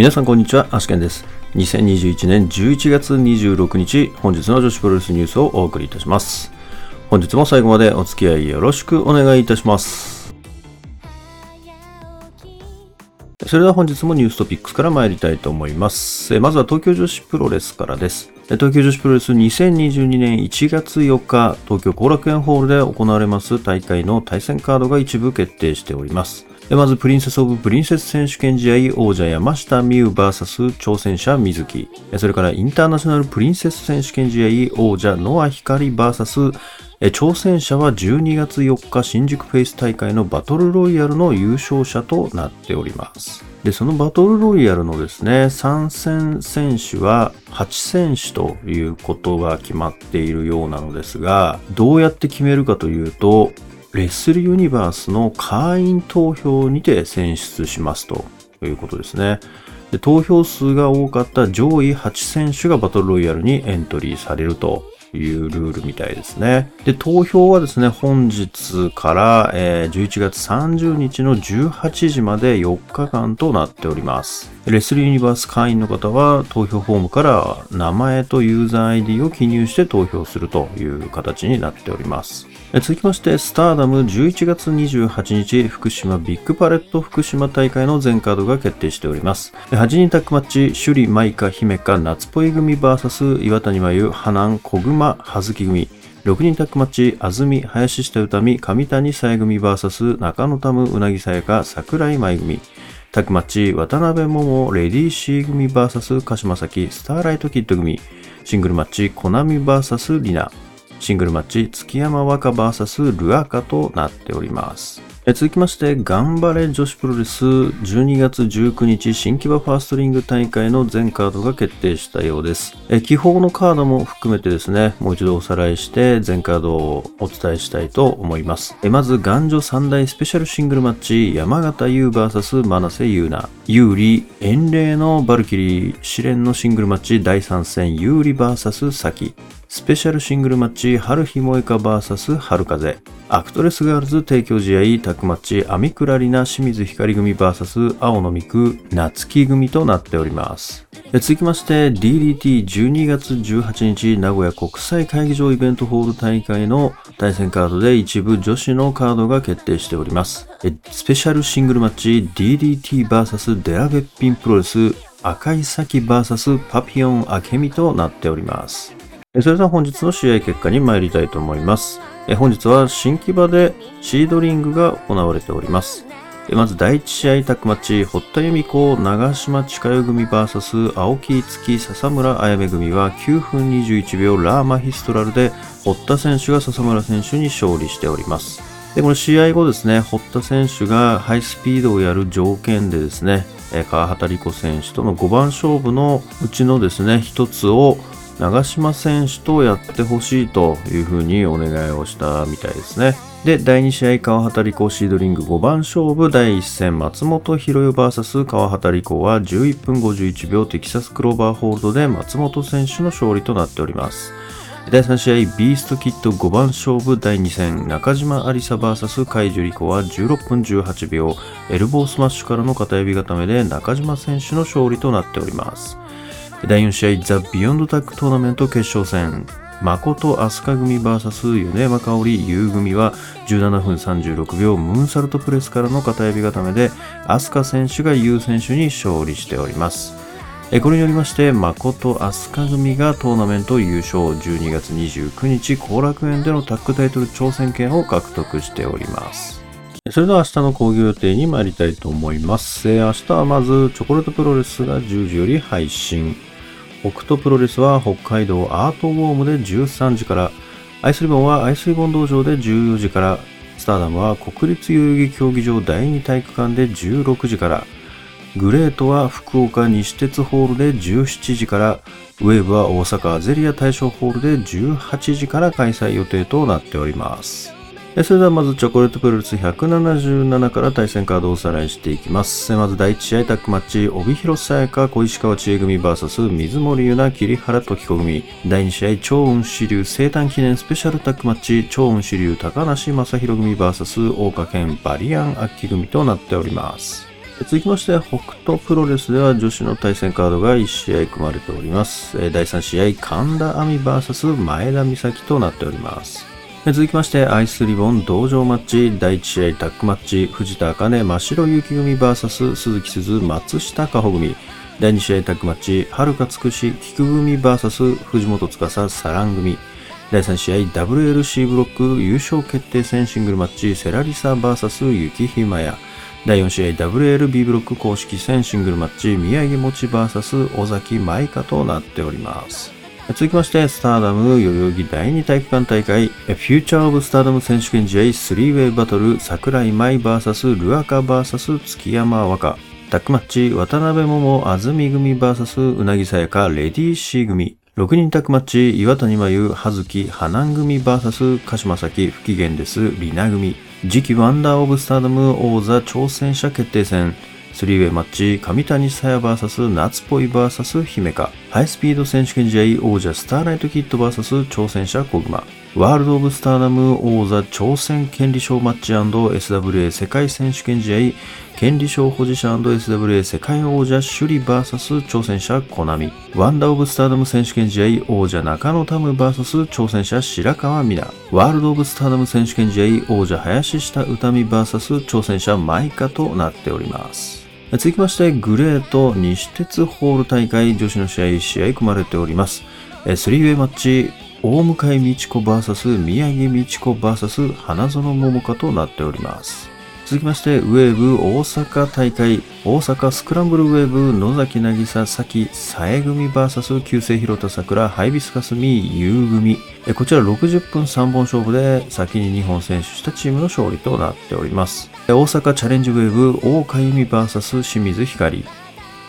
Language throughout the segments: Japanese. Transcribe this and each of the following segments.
皆さんこんにちは、アシケンです。2021年11月26日、本日の女子プロレスニュースをお送りいたします。本日も最後までお付き合いよろしくお願いいたします。それでは本日もニューストピックスから参りたいと思います。えまずは東京女子プロレスからです。東京女子プロレス2022年1月4日、東京後楽園ホールで行われます大会の対戦カードが一部決定しております。まず、プリンセスオブプリンセス選手権試合王者山下美夢 VS 挑戦者水木。それからインターナショナルプリンセス選手権試合王者ノア光 VS 挑戦者は12月4日新宿フェイス大会のバトルロイヤルの優勝者となっております。で、そのバトルロイヤルのですね、参戦選手は8選手ということが決まっているようなのですが、どうやって決めるかというと、レスルユニバースの会員投票にて選出しますということですね。で投票数が多かった上位8選手がバトルロイヤルにエントリーされるというルールみたいですね。で、投票はですね、本日から、えー11月30日の18時まで4日間となっております。レスルユニバース会員の方は投票フォームから名前とユーザー ID を記入して投票するという形になっております。続きまして、スターダム11月28日、福島ビッグパレット福島大会の全カードが決定しております。8人タッグマッチ、首里舞香姫香夏ぽい組 VS 岩谷真由、花南小熊葉月組。6人タッグマッチ、安住、林下歌美、上谷さえ組 VS 中野タム、うなぎさやか、桜井舞組。タッグマッチ、渡辺桃、レディーシー組 VS 鹿島崎、スターライトキッド組。シングルマッチ、コナミ VS リナ。シングルマッチ、月山若 VS ルアカとなっております。続きまして、頑張れ女子プロレス12月19日新木場ファーストリング大会の全カードが決定したようです。え気泡のカードも含めてですね、もう一度おさらいして全カードをお伝えしたいと思います。えまず、男女三大スペシャルシングルマッチ、山形優 VS 真瀬優奈。有利、遠霊のバルキリー、試練のシングルマッチ第3戦、有利 VS サスペシャルシングルマッチ、春日萌香 VS 春風。アクトレスガールズ提供試合、タッグマッチ、アミクラリナ清水光組 VS 青野美久、夏木組となっております。続きまして、DDT12 月18日、名古屋国際会議場イベントホール大会の対戦カードで一部女子のカードが決定しております。スペシャルシングルマッチ、DDTVS デラベッピンプロレス、赤い咲 VS パピオン明美となっております。それでは本日の試合結果に参りたいと思います。本日は新木場でシードリングが行われております。まず第1試合タッグマッチ、堀田由美子、長島千佳代組 VS 青木月笹村彩芽組は9分21秒ラーマヒストラルで堀田選手が笹村選手に勝利しております。で、この試合後ですね、堀田選手がハイスピードをやる条件でですね、川畑理子選手との5番勝負のうちのですね、一つを長島選手とやってほしいというふうにお願いをしたみたいですね。で、第2試合、川畑理子シードリング5番勝負第1戦、松本博代 VS 川畑理子は11分51秒テキサスクローバーホールドで松本選手の勝利となっております。第3試合、ビーストキッド5番勝負第2戦、中島有沙 VS 海樹里子は16分18秒、エルボースマッシュからの片エビ固めで中島選手の勝利となっております。第4試合、ザ・ビヨンドタックトーナメント決勝戦、誠飛鳥組 VS 米山香織優組は17分36秒ムーンサルトプレスからの片エビ固めで飛鳥選手が優選手に勝利しております。これによりまして、誠飛鳥組がトーナメント優勝12月29日後楽園でのタッグタイトル挑戦権を獲得しております。それでは明日の講義予定に参りたいと思います。明日はまずチョコレートプロレスが10時より配信。北斗プロレスは北海道アートウォームで13時から、アイスリボンはアイスリボン道場で14時から、スターダムは国立代々木競技場第2体育館で16時から、グレートは福岡西鉄ホールで17時から、ウェーブは大阪アゼリア大賞ホールで18時から開催予定となっております。それではまずチョコレートプロレス177から対戦カードをおさらいしていきます。まず第1試合タッグマッチ、帯広さやか小石川千恵組 VS 水森優奈桐原時子組。第2試合、超雲支流生誕記念スペシャルタッグマッチ、超雲支流高梨正宏組 VS 大岡健バリアンアッキ組となっております。続きまして、北斗プロレスでは女子の対戦カードが1試合組まれております。第3試合、神田亜美 VS 前田美咲となっております。続きまして、アイスリボン同場マッチ、第1試合タッグマッチ、藤田茜、真白雪組 VS 鈴木鈴、松下加穂組。第2試合タッグマッチ、遥かつくし、菊組 VS 藤本司、サラン組。第3試合 WLC ブロック優勝決定戦シングルマッチ、セラリサ VS 雪ひまや。第4試合 WLB ブロック公式戦シングルマッチ、宮城持ち VS 尾崎舞香となっております。続きまして、スターダム代々木第2体育館大会、フューチャーオブスターダム選手権試合3ウェイバトル、桜井舞 VS ルアカ VS 月山若。タックマッチ、渡辺桃、安住組 VS うなぎさやか、レディーシー組。6人タックマッチ、岩谷真由、葉月、花組 VS 鹿島崎、不機嫌です、リナ組。次期ワンダーオブスターダム王座挑戦者決定戦。スリーウェイマッチ、上谷さや VS 夏ぽい VS 姫香。ハイスピード選手権試合王者スターライトキッド VS 挑戦者小熊。ワールド・オブ・スターダム王座挑戦権利賞マッチ &SWA 世界選手権試合権利賞保持者 &SWA 世界王者シュリ VS 挑戦者コナミ。ワンダー・オブ・スターダム選手権試合王者中野タム VS 挑戦者白川美奈ワールド・オブ・スターダム選手権試合王者林下歌美 VS 挑戦者マイカとなっております。続きまして、グレート西鉄ホール大会女子の試合試合組まれております。スリーウェイマッチ、大向美智子 VS 宮城美智子 VS 花園桃香となっております。続きまして、ウェーブ大阪大会、大阪スクランブルウェーブ野崎渚咲さえ組 VS 旧姓広田桜ハイビスカスミ優組。こちら60分3本勝負で先に2本選手したチームの勝利となっております。大阪チャレンジウェーブ大岡由美 VS 清水光。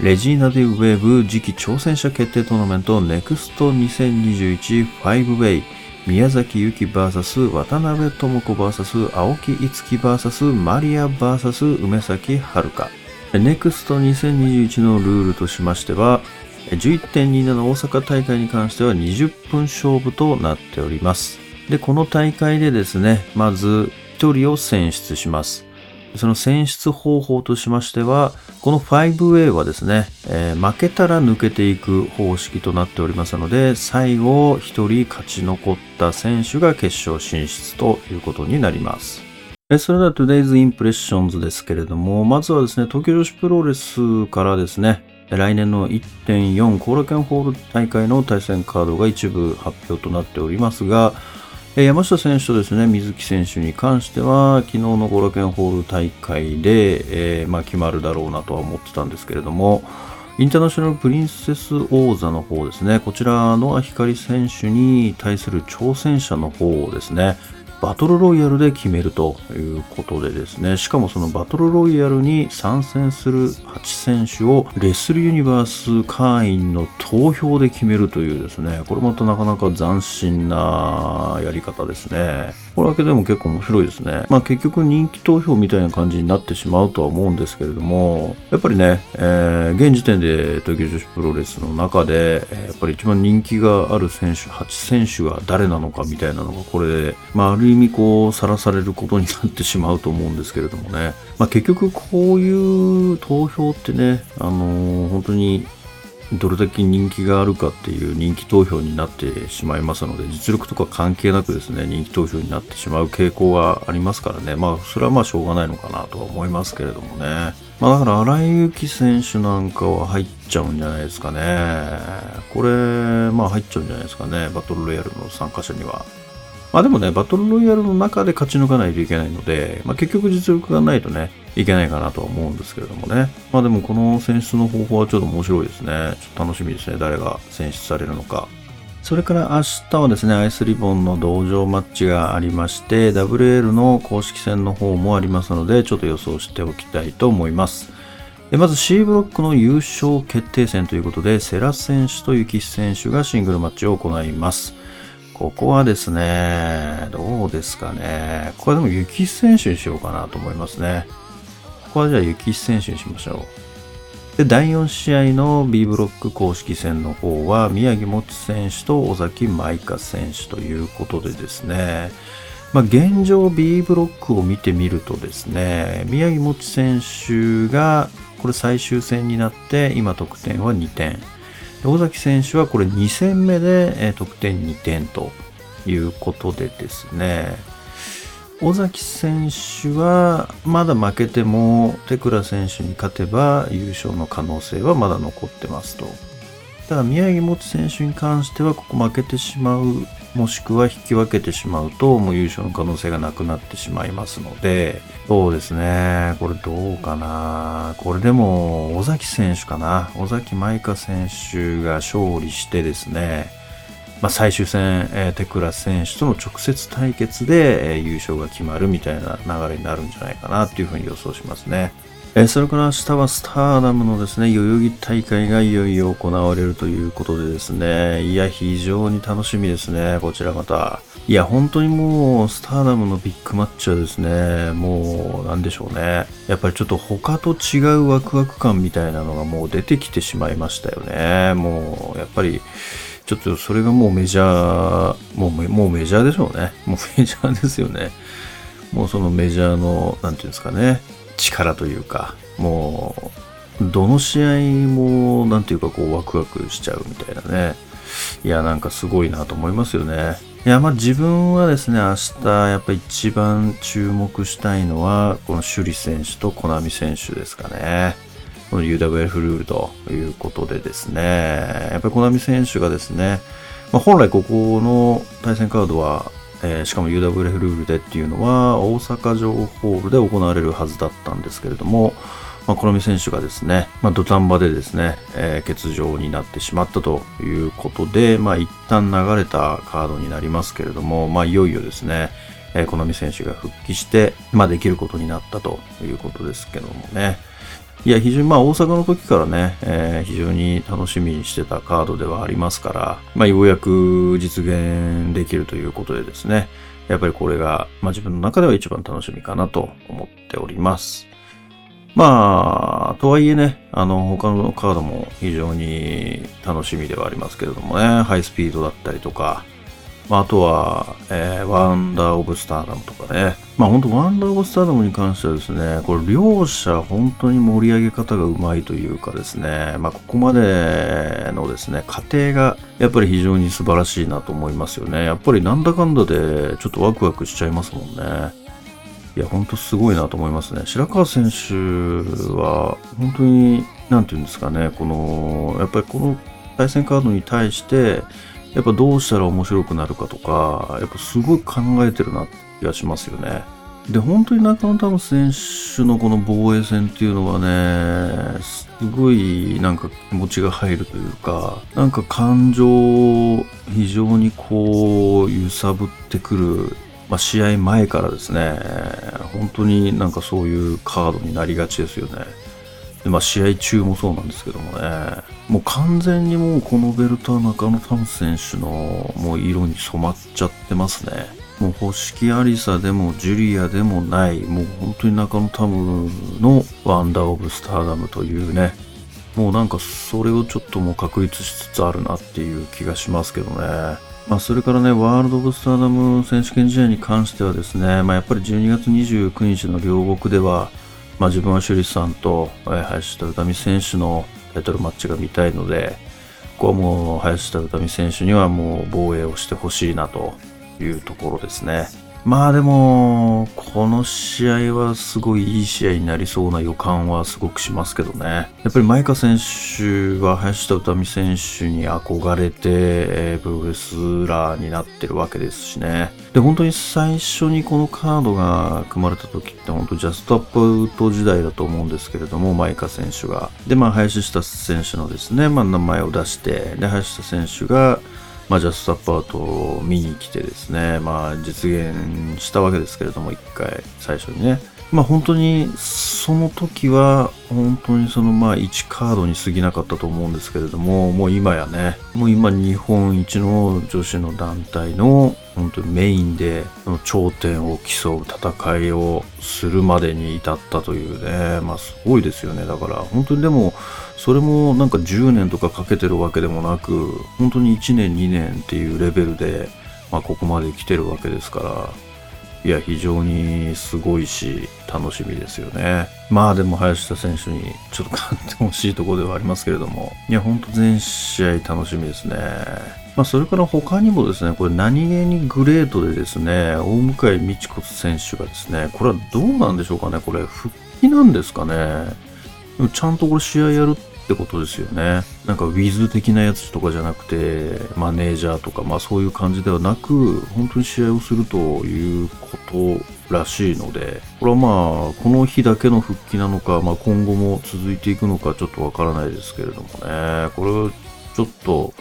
レジーナ・ディ・ウェーブ次期挑戦者決定トーナメントネクスト2021ファイブウェイ宮崎有妃 VS 渡辺智子 VS 青木いつき VS マリア VS 梅崎遥ネクスト2021のルールとしましては11.27大阪大会に関しては20分勝負となっております。で、この大会でですね、まず1人を選出します。その選出方法としましては、この 5way はですね、えー、負けたら抜けていく方式となっておりますので、最後1人勝ち残った選手が決勝進出ということになります。それでは Today's Impressions ですけれども、まずはですね、東京女子プロレスからですね、来年の1.4コーラケンホール大会の対戦カードが一部発表となっておりますが、え山下選手とですね水木選手に関しては昨日のゴラケンホール大会で、えー、まあ、決まるだろうなとは思ってたんですけれどもインターナショナルプリンセス王座の方ですね。こちらの光選手に対する挑戦者の方をですね。バトルロイヤルで決めるということでですね、しかもそのバトルロイヤルに参戦する8選手をレスルユニバース会員の投票で決めるというですね、これまたなかなか斬新なやり方ですね。これだけでも結構面白いですね。まあ結局人気投票みたいな感じになってしまうとは思うんですけれども、やっぱりね、えー、現時点で東京女子プロレスの中で、やっぱり一番人気がある選手、8選手が誰なのかみたいなのがこれで、まあある意味こう、さらされることになってしまうと思うんですけれどもね。まあ結局こういう投票ってね、あのー、本当にどれだけ人気があるかっていう人気投票になってしまいますので、実力とか関係なくですね、人気投票になってしまう傾向がありますからね、まあ、それはまあしょうがないのかなとは思いますけれどもね。まあ、だから、荒井由紀選手なんかは入っちゃうんじゃないですかね。これ、まあ入っちゃうんじゃないですかね、バトルロイヤルの参加者には。まあでもね、バトルロイヤルの中で勝ち抜かないといけないので、まあ結局実力がないとね、いけないかなとは思うんですけれどもね。まあでもこの選出の方法はちょっと面白いですね。ちょっと楽しみですね。誰が選出されるのか。それから明日はですね、アイスリボンの同場マッチがありまして、WL の公式戦の方もありますので、ちょっと予想しておきたいと思います。まず C ブロックの優勝決定戦ということで、セラ選手とユキ選手がシングルマッチを行います。ここはですね、どうですかね。ここはでも雪選手にしようかなと思いますね。ここはじゃあ雪選手にしましょう。で、第4試合の B ブロック公式戦の方は、宮城もち選手と尾崎舞香選手ということでですね、まあ、現状 B ブロックを見てみるとですね、宮城もち選手がこれ最終戦になって今得点は2点尾崎選手はこれ2戦目で、得点2点ということでですね尾崎選手はまだ負けても手倉選手に勝てば優勝の可能性はまだ残ってますと。ただ宮城持選手に関してはここ負けてしまうもしくは引き分けてしまうともう優勝の可能性がなくなってしまいますので。そうですね。これどうかな。これでも尾崎選手かな。尾崎舞香選手が勝利してですね。まあ、最終戦、えー、テクラ選手との直接対決で、えー、優勝が決まるみたいな流れになるんじゃないかなっていうふうに予想しますね。え、それから明日はスターダムのですね、代々木大会がいよいよ行われるということでですね、いや、非常に楽しみですね、こちらまた。いや、本当にもう、スターダムのビッグマッチはですね、もう、なんでしょうね。やっぱりちょっと他と違うワクワク感みたいなのがもう出てきてしまいましたよね。もう、やっぱり、ちょっとそれがもうメジャー、もうもうメジャーでしょうね。もうメジャーですよね。もうそのメジャーの、なんていうんですかね、力というか、もう、どの試合も、なんていうかこうワクワクしちゃうみたいなね。いや、なんかすごいなと思いますよね。いや、まあ自分はですね、明日やっぱ一番注目したいのは、この首里選手とコナミ選手ですかね。この UWF ルールということでですね、やっぱりコナミ選手がですね、まあ、本来ここの対戦カードは、えー、しかも UWF ルールでっていうのは大阪城ホールで行われるはずだったんですけれども、まあ、コナミ選手がですね、まあ、土壇場でですね、えー、欠場になってしまったということで、まあ、一旦流れたカードになりますけれども、まあ、いよいよですね、えー、コナミ選手が復帰して、まあ、できることになったということですけどもね。いや、非常にまあ大阪の時からね、えー、非常に楽しみにしてたカードではありますから、まあようやく実現できるということでですね、やっぱりこれが、まあ自分の中では一番楽しみかなと思っております。まあ、とはいえね、あの、他のカードも非常に楽しみではありますけれどもね、ハイスピードだったりとか、まあ、あとは、えー、ワンダー・オブ・スターダムとかね。まあ本当ワンダー・オブ・スターダムに関してはですね、これ両者本当に盛り上げ方がうまいというかですね、まあここまでのですね、過程がやっぱり非常に素晴らしいなと思いますよね。やっぱりなんだかんだでちょっとワクワクしちゃいますもんね。いや、ほんとすごいなと思いますね。白川選手は本当に、なんていうんですかね、この、やっぱりこの対戦カードに対して、やっぱどうしたら面白くなるかとか、やっぱすごい考えてるなって気がしますよね。で、本当に中野タム選手のこの防衛戦っていうのはね、すごいなんか気持ちが入るというか、なんか感情を非常にこう揺さぶってくる、まあ、試合前からですね、本当になんかそういうカードになりがちですよね。まあ、試合中もそうなんですけどもね、もう完全にもうこのベルトは中野タム選手のもう色に染まっちゃってますね。もう星木ありさでもジュリアでもない、もう本当に中野タムのワンダーオブスターダムというね、もうなんかそれをちょっともう確立しつつあるなっていう気がしますけどね。まあ、それからね、ワールド・オブ・スターダム選手権試合に関してはですね、まあ、やっぱり12月29日の両国では、まあ、自分は趣里さんと、えー、林田歌美選手のタイトルマッチが見たいので、ここはもう林田歌美選手にはもう防衛をしてほしいなというところですね。まあでも、この試合はすごいいい試合になりそうな予感はすごくしますけどね。やっぱり前川選手は林田歌美選手に憧れて、プロレスラーになってるわけですしね。で、本当に最初にこのカードが組まれた時って本当ジャストアップアウト時代だと思うんですけれども、前川選手が。で、まあ林下選手のですね、まあ名前を出して、で、林下選手が、まあ、ジャストアップアウトを見に来てですね、まあ、実現したわけですけれども、一回、最初にね。まあ、本当に、その時は、本当にその、まあ、1カードに過ぎなかったと思うんですけれども、もう今やね、もう今、日本一の女子の団体の、本当にメインで、頂点を競う戦いをするまでに至ったというね、まあ、すごいですよね。だから、本当にでも、それもなんか10年とかかけてるわけでもなく、本当に1年2年っていうレベルで、まあ、ここまで来てるわけですから、いや、非常にすごいし、楽しみですよね。まあでも林田選手にちょっと勝ってほしいところではありますけれども、いや、ほんと全試合楽しみですね。まあそれから他にもですね、これ何気にグレートでですね、大向井道子選手がですね、これはどうなんでしょうかね、これ復帰なんですかね。ちゃんとこれ試合やるってことですよね。なんかウィズ的なやつとかじゃなくて、マネージャーとか、まあそういう感じではなく、本当に試合をするということらしいので、これはまあ、この日だけの復帰なのか、まあ今後も続いていくのかちょっとわからないですけれどもね、これはちょっと、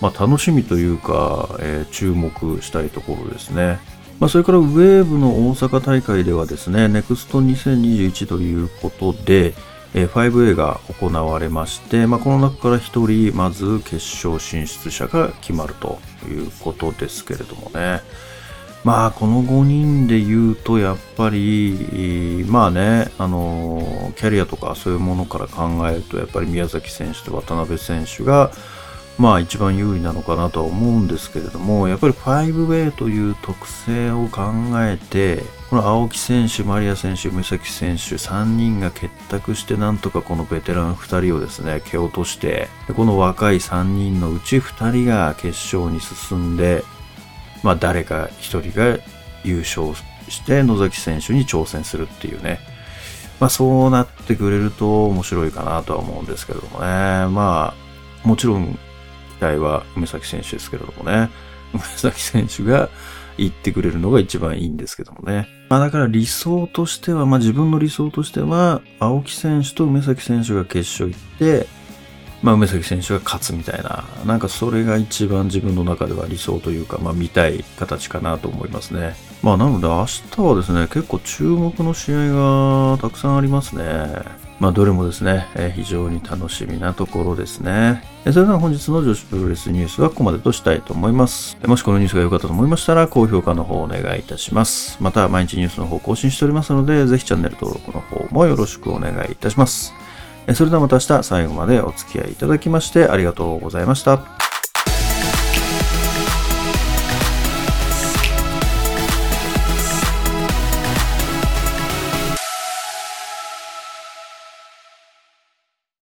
まあ楽しみというか、えー、注目したいところですね。まあ、それからウェーブの大阪大会ではですね、ネクスト2021ということで、え 5A が行われまして、まあ、この中から1人、まず決勝進出者が決まるということですけれどもね。まあ、この5人で言うと、やっぱり、まあね、あの、キャリアとかそういうものから考えると、やっぱり宮崎選手と渡辺選手が、まあ一番有利なのかなとは思うんですけれども、やっぱり 5way という特性を考えて、この青木選手、マリア選手、梅崎選手、3人が結託してなんとかこのベテラン2人をですね、蹴落として、この若い3人のうち2人が決勝に進んで、まあ誰か1人が優勝して野崎選手に挑戦するっていうね。まあそうなってくれると面白いかなとは思うんですけれどもね。まあ、もちろん期待は梅崎選手ですけれどもね。梅崎選手が行ってくれるのが一番いいんですけどもね。まあだから理想としては、まあ自分の理想としては、青木選手と梅崎選手が決勝行って、まあ梅崎選手が勝つみたいな、なんかそれが一番自分の中では理想というか、まあ見たい形かなと思いますね。まあなので明日はですね、結構注目の試合がたくさんありますね。まあ、どれもですね、えー、非常に楽しみなところですねえ。それでは本日の女子プロレスニュースはここまでとしたいと思います。えもしこのニュースが良かったと思いましたら、高評価の方をお願いいたします。また、毎日ニュースの方更新しておりますので、ぜひチャンネル登録の方もよろしくお願いいたします。えそれではまた明日最後までお付き合いいただきましてありがとうございました。